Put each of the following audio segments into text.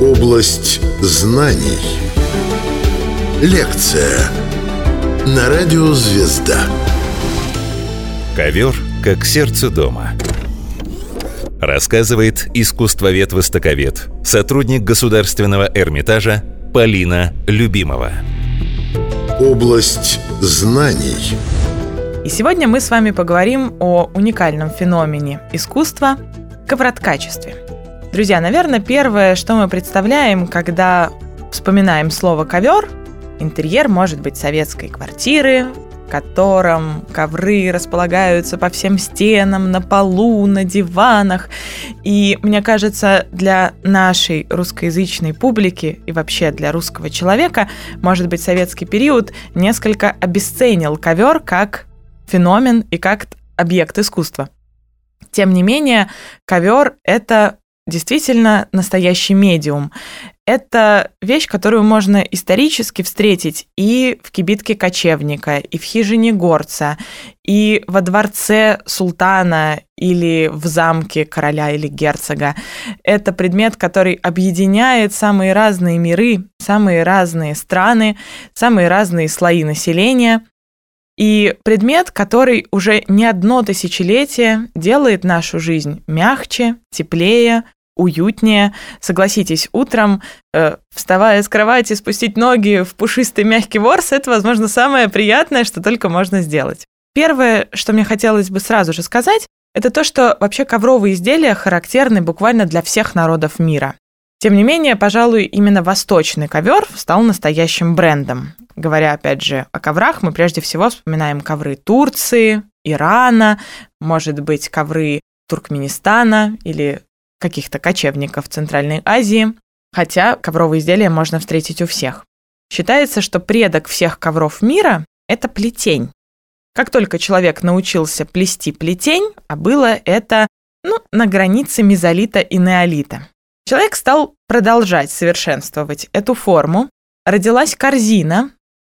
Область знаний. Лекция на радио «Звезда». Ковер как сердце дома. Рассказывает искусствовед-востоковед, сотрудник Государственного Эрмитажа Полина Любимова. Область знаний. И сегодня мы с вами поговорим о уникальном феномене искусства – ковроткачестве. Друзья, наверное, первое, что мы представляем, когда вспоминаем слово «ковер», интерьер может быть советской квартиры, в котором ковры располагаются по всем стенам, на полу, на диванах. И мне кажется, для нашей русскоязычной публики и вообще для русского человека, может быть, советский период несколько обесценил ковер как феномен и как объект искусства. Тем не менее, ковер – это действительно настоящий медиум. Это вещь, которую можно исторически встретить и в кибитке кочевника, и в хижине горца, и во дворце султана или в замке короля или герцога. Это предмет, который объединяет самые разные миры, самые разные страны, самые разные слои населения. И предмет, который уже не одно тысячелетие делает нашу жизнь мягче, теплее, уютнее. Согласитесь, утром, э, вставая с кровати, спустить ноги в пушистый мягкий ворс – это, возможно, самое приятное, что только можно сделать. Первое, что мне хотелось бы сразу же сказать, это то, что вообще ковровые изделия характерны буквально для всех народов мира. Тем не менее, пожалуй, именно восточный ковер стал настоящим брендом. Говоря, опять же, о коврах, мы прежде всего вспоминаем ковры Турции, Ирана, может быть, ковры Туркменистана или каких-то кочевников Центральной Азии, хотя ковровые изделия можно встретить у всех. Считается, что предок всех ковров мира – это плетень. Как только человек научился плести плетень, а было это ну, на границе мезолита и неолита, человек стал продолжать совершенствовать эту форму. Родилась корзина,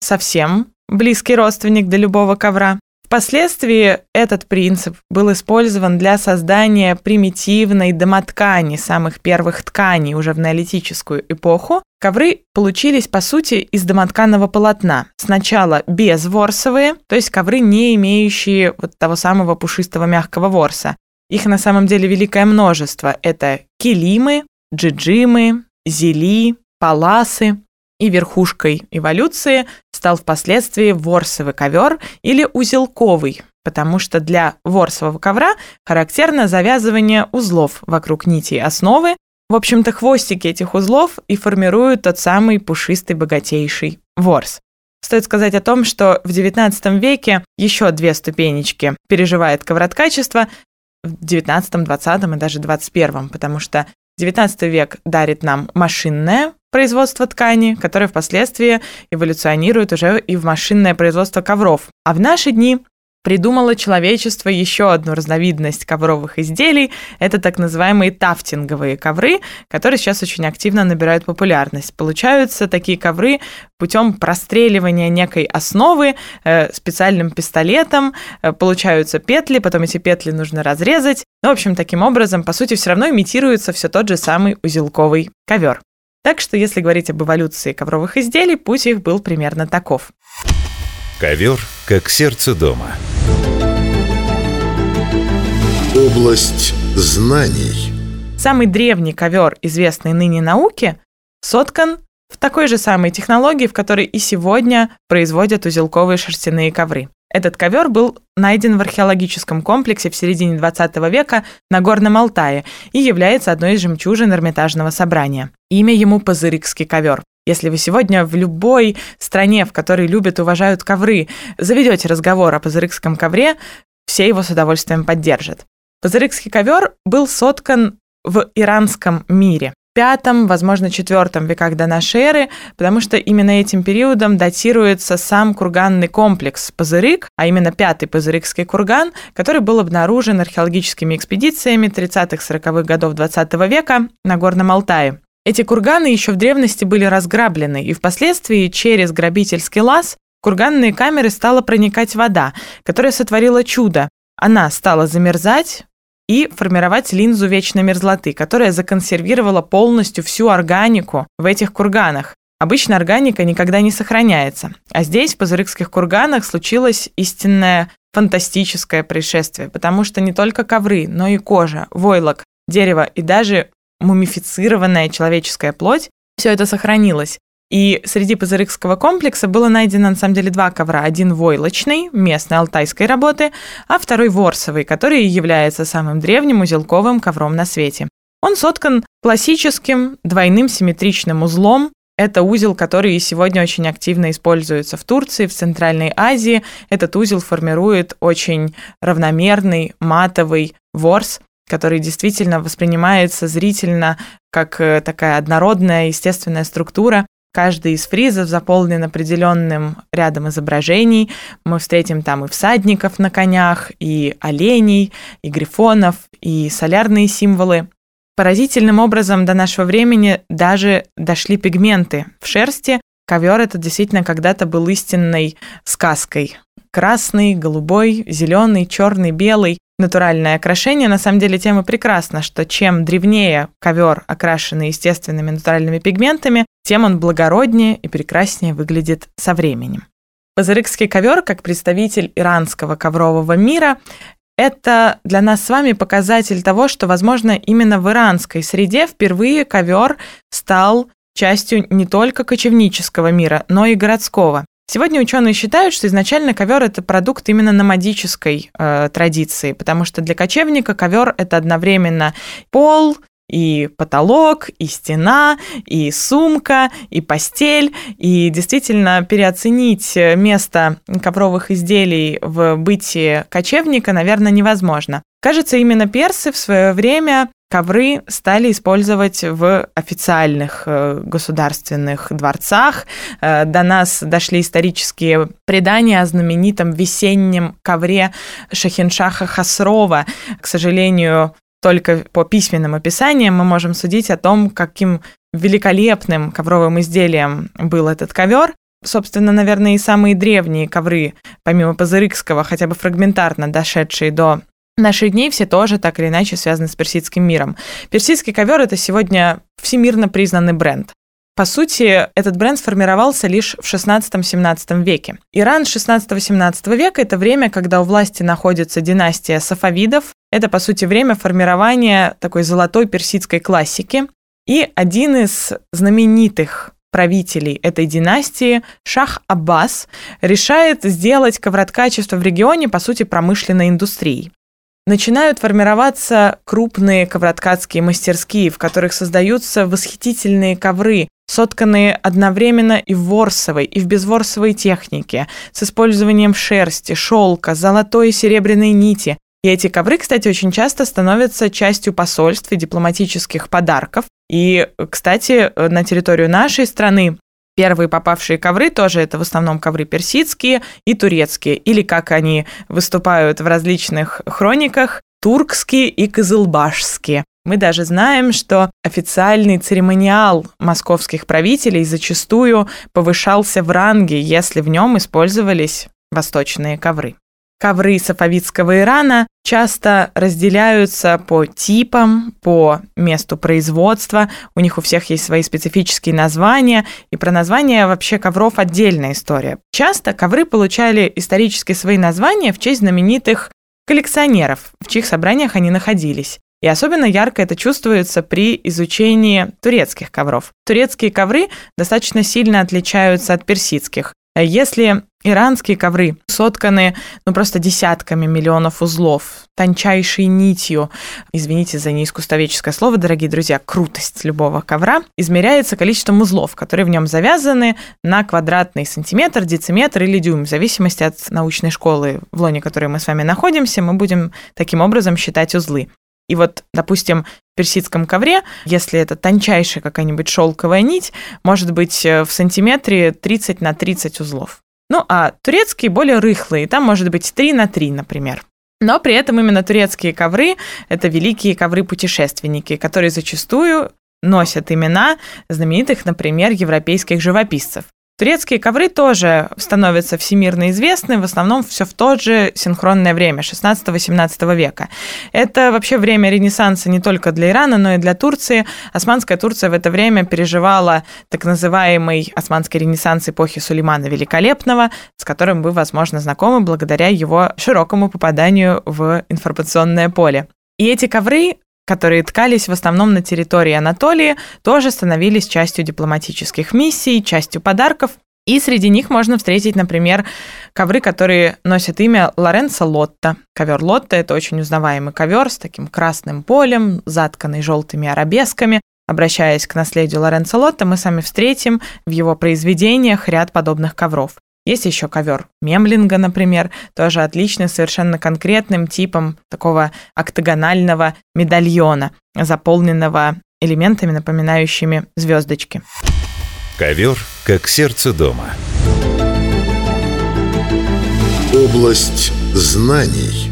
совсем близкий родственник для любого ковра. Впоследствии этот принцип был использован для создания примитивной домоткани, самых первых тканей уже в неолитическую эпоху. Ковры получились, по сути, из домотканного полотна. Сначала безворсовые, то есть ковры, не имеющие вот того самого пушистого мягкого ворса. Их на самом деле великое множество. Это килимы, джиджимы, зели, паласы и верхушкой эволюции стал впоследствии ворсовый ковер или узелковый, потому что для ворсового ковра характерно завязывание узлов вокруг нитей основы. В общем-то, хвостики этих узлов и формируют тот самый пушистый богатейший ворс. Стоит сказать о том, что в XIX веке еще две ступенечки переживает ковроткачество в XIX, XX и даже XXI, потому что XIX век дарит нам машинное производство ткани, которое впоследствии эволюционирует уже и в машинное производство ковров. А в наши дни придумало человечество еще одну разновидность ковровых изделий. Это так называемые тафтинговые ковры, которые сейчас очень активно набирают популярность. Получаются такие ковры путем простреливания некой основы э, специальным пистолетом, э, получаются петли, потом эти петли нужно разрезать. Ну, в общем, таким образом, по сути, все равно имитируется все тот же самый узелковый ковер. Так что, если говорить об эволюции ковровых изделий, путь их был примерно таков. Ковер как сердце дома. Область знаний. Самый древний ковер, известный ныне науке, соткан в такой же самой технологии, в которой и сегодня производят узелковые шерстяные ковры. Этот ковер был найден в археологическом комплексе в середине 20 века на Горном Алтае и является одной из жемчужин Эрмитажного собрания. Имя ему Пазырыкский ковер. Если вы сегодня в любой стране, в которой любят и уважают ковры, заведете разговор о Пазырыкском ковре, все его с удовольствием поддержат. Пазырыкский ковер был соткан в иранском мире пятом, возможно, четвертом веках до нашей эры, потому что именно этим периодом датируется сам курганный комплекс Пазырык, а именно пятый Пазырыкский курган, который был обнаружен археологическими экспедициями 30-40-х годов 20 века на Горном Алтае. Эти курганы еще в древности были разграблены, и впоследствии через грабительский лаз в курганные камеры стала проникать вода, которая сотворила чудо. Она стала замерзать, и формировать линзу вечной мерзлоты, которая законсервировала полностью всю органику в этих курганах. Обычно органика никогда не сохраняется. А здесь, в Пазырыкских курганах, случилось истинное фантастическое происшествие, потому что не только ковры, но и кожа, войлок, дерево и даже мумифицированная человеческая плоть, все это сохранилось. И среди Пазырыкского комплекса было найдено на самом деле два ковра. Один войлочный, местной алтайской работы, а второй ворсовый, который является самым древним узелковым ковром на свете. Он соткан классическим двойным симметричным узлом, это узел, который сегодня очень активно используется в Турции, в Центральной Азии. Этот узел формирует очень равномерный матовый ворс, который действительно воспринимается зрительно как э, такая однородная естественная структура. Каждый из фризов заполнен определенным рядом изображений. Мы встретим там и всадников на конях, и оленей, и грифонов, и солярные символы. Поразительным образом до нашего времени даже дошли пигменты в шерсти. Ковер это действительно когда-то был истинной сказкой. Красный, голубой, зеленый, черный, белый. Натуральное окрашение. На самом деле тема прекрасна, что чем древнее ковер, окрашенный естественными натуральными пигментами, тем он благороднее и прекраснее выглядит со временем. Пазырыкский ковер, как представитель иранского коврового мира, это для нас с вами показатель того, что, возможно, именно в иранской среде впервые ковер стал частью не только кочевнического мира, но и городского. Сегодня ученые считают, что изначально ковер это продукт именно номадической э, традиции, потому что для кочевника ковер это одновременно пол, и потолок, и стена, и сумка, и постель. И действительно переоценить место ковровых изделий в бытии кочевника, наверное, невозможно. Кажется, именно персы в свое время ковры стали использовать в официальных э, государственных дворцах. Э, до нас дошли исторические предания о знаменитом весеннем ковре Шахиншаха Хасрова. К сожалению, только по письменным описаниям мы можем судить о том, каким великолепным ковровым изделием был этот ковер. Собственно, наверное, и самые древние ковры, помимо Пазырыкского, хотя бы фрагментарно дошедшие до наших дней, все тоже так или иначе связаны с персидским миром. Персидский ковер это сегодня всемирно признанный бренд. По сути, этот бренд сформировался лишь в 16-17 веке. Иран 16-17 века – это время, когда у власти находится династия сафавидов. Это, по сути, время формирования такой золотой персидской классики. И один из знаменитых правителей этой династии, Шах Аббас, решает сделать ковроткачество в регионе, по сути, промышленной индустрией начинают формироваться крупные ковроткацкие мастерские, в которых создаются восхитительные ковры, сотканные одновременно и в ворсовой, и в безворсовой технике, с использованием шерсти, шелка, золотой и серебряной нити. И эти ковры, кстати, очень часто становятся частью посольств и дипломатических подарков. И, кстати, на территорию нашей страны Первые попавшие ковры тоже это в основном ковры персидские и турецкие, или как они выступают в различных хрониках, туркские и кызылбашские. Мы даже знаем, что официальный церемониал московских правителей зачастую повышался в ранге, если в нем использовались восточные ковры. Ковры сафавидского Ирана часто разделяются по типам, по месту производства. У них у всех есть свои специфические названия. И про названия вообще ковров отдельная история. Часто ковры получали исторически свои названия в честь знаменитых коллекционеров, в чьих собраниях они находились. И особенно ярко это чувствуется при изучении турецких ковров. Турецкие ковры достаточно сильно отличаются от персидских. Если иранские ковры сотканы ну просто десятками миллионов узлов, тончайшей нитью, извините за неискусствоведческое слово, дорогие друзья, крутость любого ковра измеряется количеством узлов, которые в нем завязаны на квадратный сантиметр, дециметр или дюйм, в зависимости от научной школы, в лоне которой мы с вами находимся, мы будем таким образом считать узлы. И вот, допустим, в персидском ковре, если это тончайшая какая-нибудь шелковая нить, может быть э, в сантиметре 30 на 30 узлов. Ну, а турецкие более рыхлые, там может быть 3 на 3, например. Но при этом именно турецкие ковры – это великие ковры-путешественники, которые зачастую носят имена знаменитых, например, европейских живописцев. Турецкие ковры тоже становятся всемирно известны, в основном все в то же синхронное время, 16-18 века. Это вообще время Ренессанса не только для Ирана, но и для Турции. Османская Турция в это время переживала так называемый Османский Ренессанс эпохи Сулеймана Великолепного, с которым вы, возможно, знакомы благодаря его широкому попаданию в информационное поле. И эти ковры которые ткались в основном на территории Анатолии, тоже становились частью дипломатических миссий, частью подарков. И среди них можно встретить, например, ковры, которые носят имя Лоренцо Лотта. Ковер Лотта – это очень узнаваемый ковер с таким красным полем, затканный желтыми арабесками. Обращаясь к наследию Лоренцо Лотта, мы сами встретим в его произведениях ряд подобных ковров. Есть еще ковер мемлинга, например, тоже отличный, совершенно конкретным типом такого октагонального медальона, заполненного элементами, напоминающими звездочки. Ковер как сердце дома. Область знаний.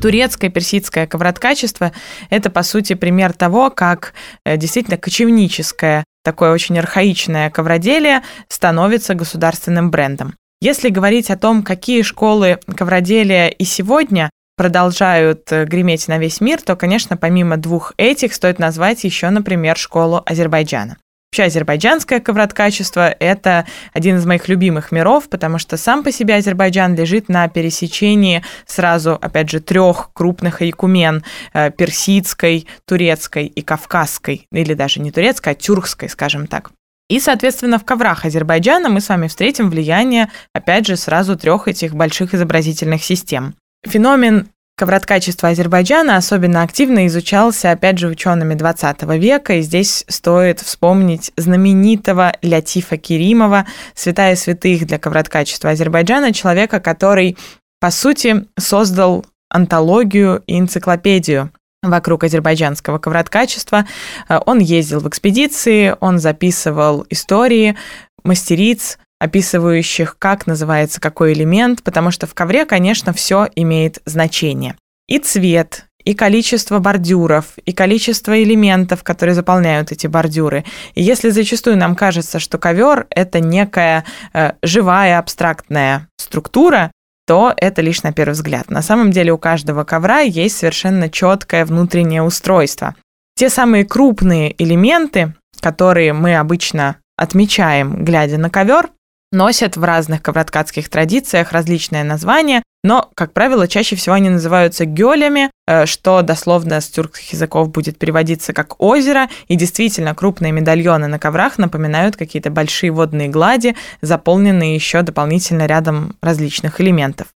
Турецкое персидское ковроткачество – это, по сути, пример того, как э, действительно кочевническое, такое очень архаичное ковроделие становится государственным брендом. Если говорить о том, какие школы ковроделия и сегодня продолжают э, греметь на весь мир, то, конечно, помимо двух этих стоит назвать еще, например, школу Азербайджана. Вообще азербайджанское ковроткачество – это один из моих любимых миров, потому что сам по себе Азербайджан лежит на пересечении сразу, опять же, трех крупных айкумен э, – персидской, турецкой и кавказской, или даже не турецкой, а тюркской, скажем так. И, соответственно, в коврах Азербайджана мы с вами встретим влияние, опять же, сразу трех этих больших изобразительных систем. Феномен ковроткачества Азербайджана особенно активно изучался, опять же, учеными 20 века, и здесь стоит вспомнить знаменитого Лятифа Керимова, святая святых для ковроткачества Азербайджана, человека, который, по сути, создал антологию и энциклопедию вокруг азербайджанского ковроткачества. Э, он ездил в экспедиции, он записывал истории мастериц, описывающих, как называется какой элемент, потому что в ковре, конечно, все имеет значение. И цвет, и количество бордюров, и количество элементов, которые заполняют эти бордюры. И если зачастую нам кажется, что ковер это некая э, живая абстрактная структура, то это лишь на первый взгляд. На самом деле у каждого ковра есть совершенно четкое внутреннее устройство. Те самые крупные элементы, которые мы обычно отмечаем, глядя на ковер, носят в разных ковроткацких традициях различные названия, но, как правило, чаще всего они называются гёлями, э, что дословно с тюркских языков будет переводиться как озеро, и действительно крупные медальоны на коврах напоминают какие-то большие водные глади, заполненные еще дополнительно рядом различных элементов.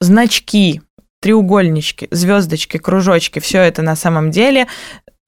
Значки, треугольнички, звездочки, кружочки, все это на самом деле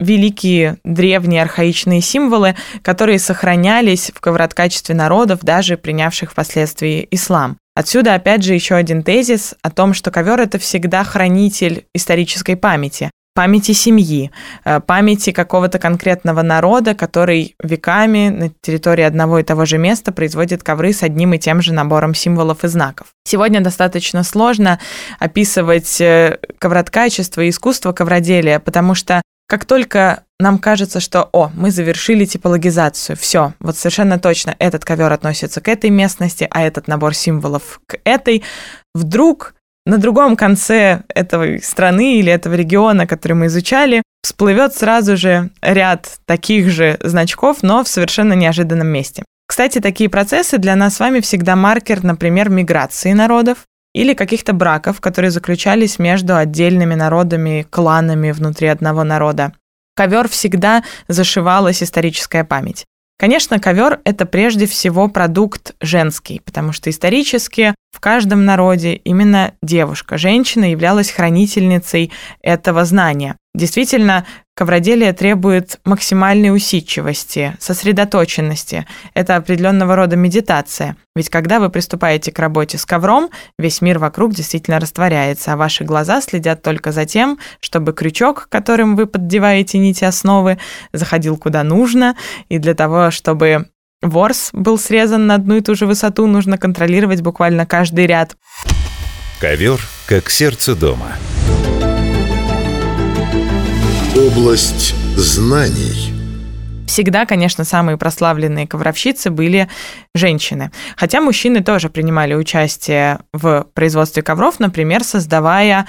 великие древние архаичные символы, которые сохранялись в ковроткачестве народов, даже принявших впоследствии ислам. Отсюда, опять же, еще один тезис о том, что ковер это всегда хранитель исторической памяти, памяти семьи, э, памяти какого-то конкретного народа, который веками на территории одного и того же места производит ковры с одним и тем же набором символов и знаков. Сегодня достаточно сложно описывать э, ковроткачество и искусство ковроделия, потому что как только нам кажется, что, о, мы завершили типологизацию, все, вот совершенно точно этот ковер относится к этой местности, а этот набор символов к этой, вдруг на другом конце этой страны или этого региона, который мы изучали, всплывет сразу же ряд таких же значков, но в совершенно неожиданном месте. Кстати, такие процессы для нас с вами всегда маркер, например, миграции народов, или каких-то браков, которые заключались между отдельными народами, кланами внутри одного народа. Ковер всегда зашивалась историческая память. Конечно, ковер – это прежде всего продукт женский, потому что исторически в каждом народе именно девушка, женщина являлась хранительницей этого знания. Действительно, ковроделие требует максимальной усидчивости, сосредоточенности. Это определенного рода медитация. Ведь когда вы приступаете к работе с ковром, весь мир вокруг действительно растворяется, а ваши глаза следят только за тем, чтобы крючок, которым вы поддеваете нити основы, заходил куда нужно, и для того, чтобы ворс был срезан на одну и ту же высоту, нужно контролировать буквально каждый ряд. Ковер как сердце дома. Область знаний. Всегда, конечно, самые прославленные ковровщицы были женщины. Хотя мужчины тоже принимали участие в производстве ковров, например, создавая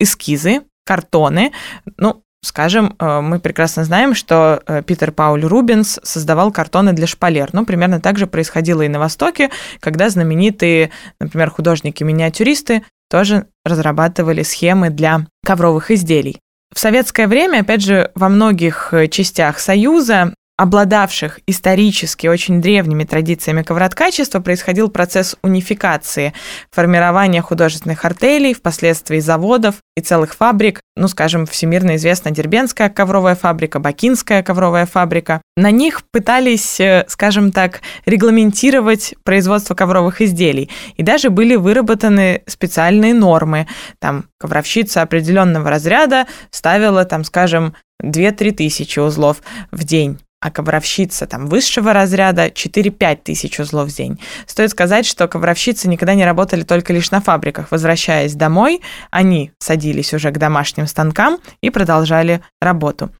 эскизы, картоны. Ну, Скажем, э, мы прекрасно знаем, что э, Питер Пауль Рубинс создавал картоны для шпалер. Ну, примерно так же происходило и на Востоке, когда знаменитые, например, художники-миниатюристы тоже разрабатывали схемы для ковровых изделий. В советское время, опять же, во многих э, частях Союза обладавших исторически очень древними традициями ковроткачества происходил процесс унификации, формирования художественных артелей, впоследствии заводов и целых фабрик, ну, скажем, всемирно известна Дербенская ковровая фабрика, Бакинская ковровая фабрика. На них пытались, э, скажем так, регламентировать производство ковровых изделий. И даже были выработаны специальные нормы. Там ковровщица определенного разряда ставила, там, скажем, 2-3 тысячи узлов в день а ковровщица там высшего разряда 4-5 тысяч узлов в день. Стоит сказать, что ковровщицы никогда не работали только лишь на фабриках. Возвращаясь домой, они садились уже к домашним станкам и продолжали работу.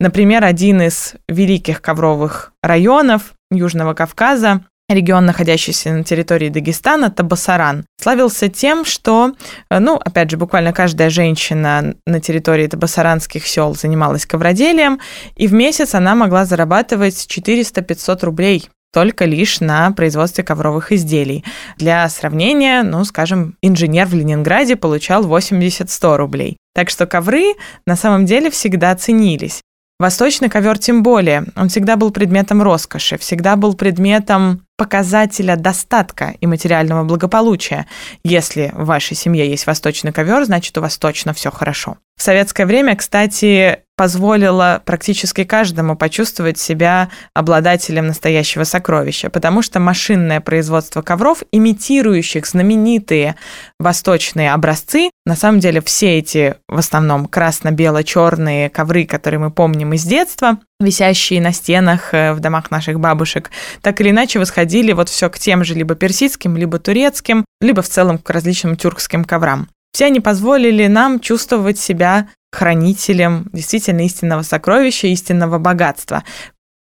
Например, один из великих ковровых районов Южного Кавказа регион, находящийся на территории Дагестана, Табасаран, славился тем, что, э, ну, опять же, буквально каждая женщина на территории табасаранских сел занималась ковроделием, и в месяц она могла зарабатывать 400-500 рублей только лишь на производстве ковровых изделий. Для сравнения, ну, скажем, инженер в Ленинграде получал 80-100 рублей. Так что ковры на самом деле всегда ценились. Восточный ковер тем более. Он всегда был предметом роскоши, всегда был предметом показателя достатка и материального благополучия. Если в вашей семье есть восточный ковер, значит у вас точно все хорошо. В советское время, кстати, позволило практически каждому почувствовать себя обладателем настоящего сокровища, потому что машинное производство ковров, имитирующих знаменитые восточные образцы, на самом деле все эти в основном красно-бело-черные ковры, которые мы помним из детства, висящие на стенах э, в домах наших бабушек, так или иначе восходили вот все к тем же либо персидским, либо турецким, либо в целом к различным тюркским коврам. Все они позволили нам чувствовать себя хранителем действительно истинного сокровища, истинного богатства.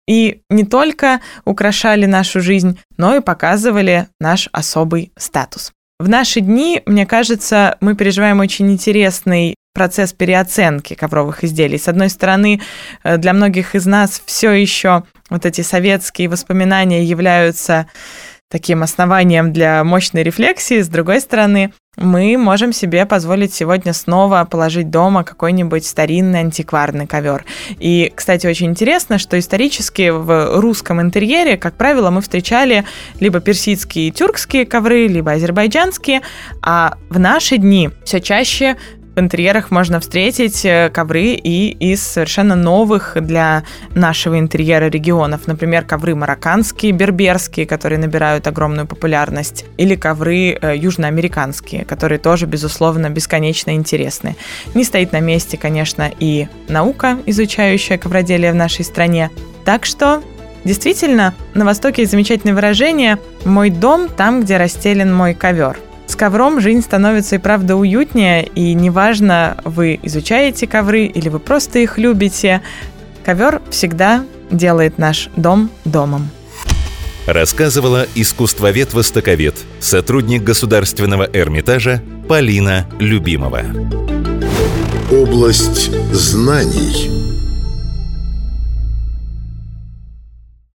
И не только украшали нашу жизнь, но и показывали наш особый статус. В наши дни, мне кажется, мы переживаем очень интересный процесс переоценки ковровых изделий. С одной стороны, э, для многих из нас все еще вот эти советские воспоминания являются таким основанием для мощной рефлексии. С другой стороны, мы можем себе позволить сегодня снова положить дома какой-нибудь старинный антикварный ковер. И, кстати, очень интересно, что исторически в русском интерьере, как правило, мы встречали либо персидские и тюркские ковры, либо азербайджанские, а в наши дни все чаще в интерьерах можно встретить э, ковры и из совершенно новых для нашего интерьера регионов. Например, ковры марокканские, берберские, которые набирают огромную популярность, или ковры э, южноамериканские, которые тоже, безусловно, бесконечно интересны. Не стоит на месте, конечно, и наука, изучающая ковроделие в нашей стране. Так что Действительно, на Востоке есть замечательное выражение «мой дом там, где расстелен мой ковер». Ковром жизнь становится и правда уютнее, и неважно, вы изучаете ковры или вы просто их любите, ковер всегда делает наш дом домом. Рассказывала искусствовед-востоковед, сотрудник Государственного Эрмитажа Полина Любимова. Область знаний –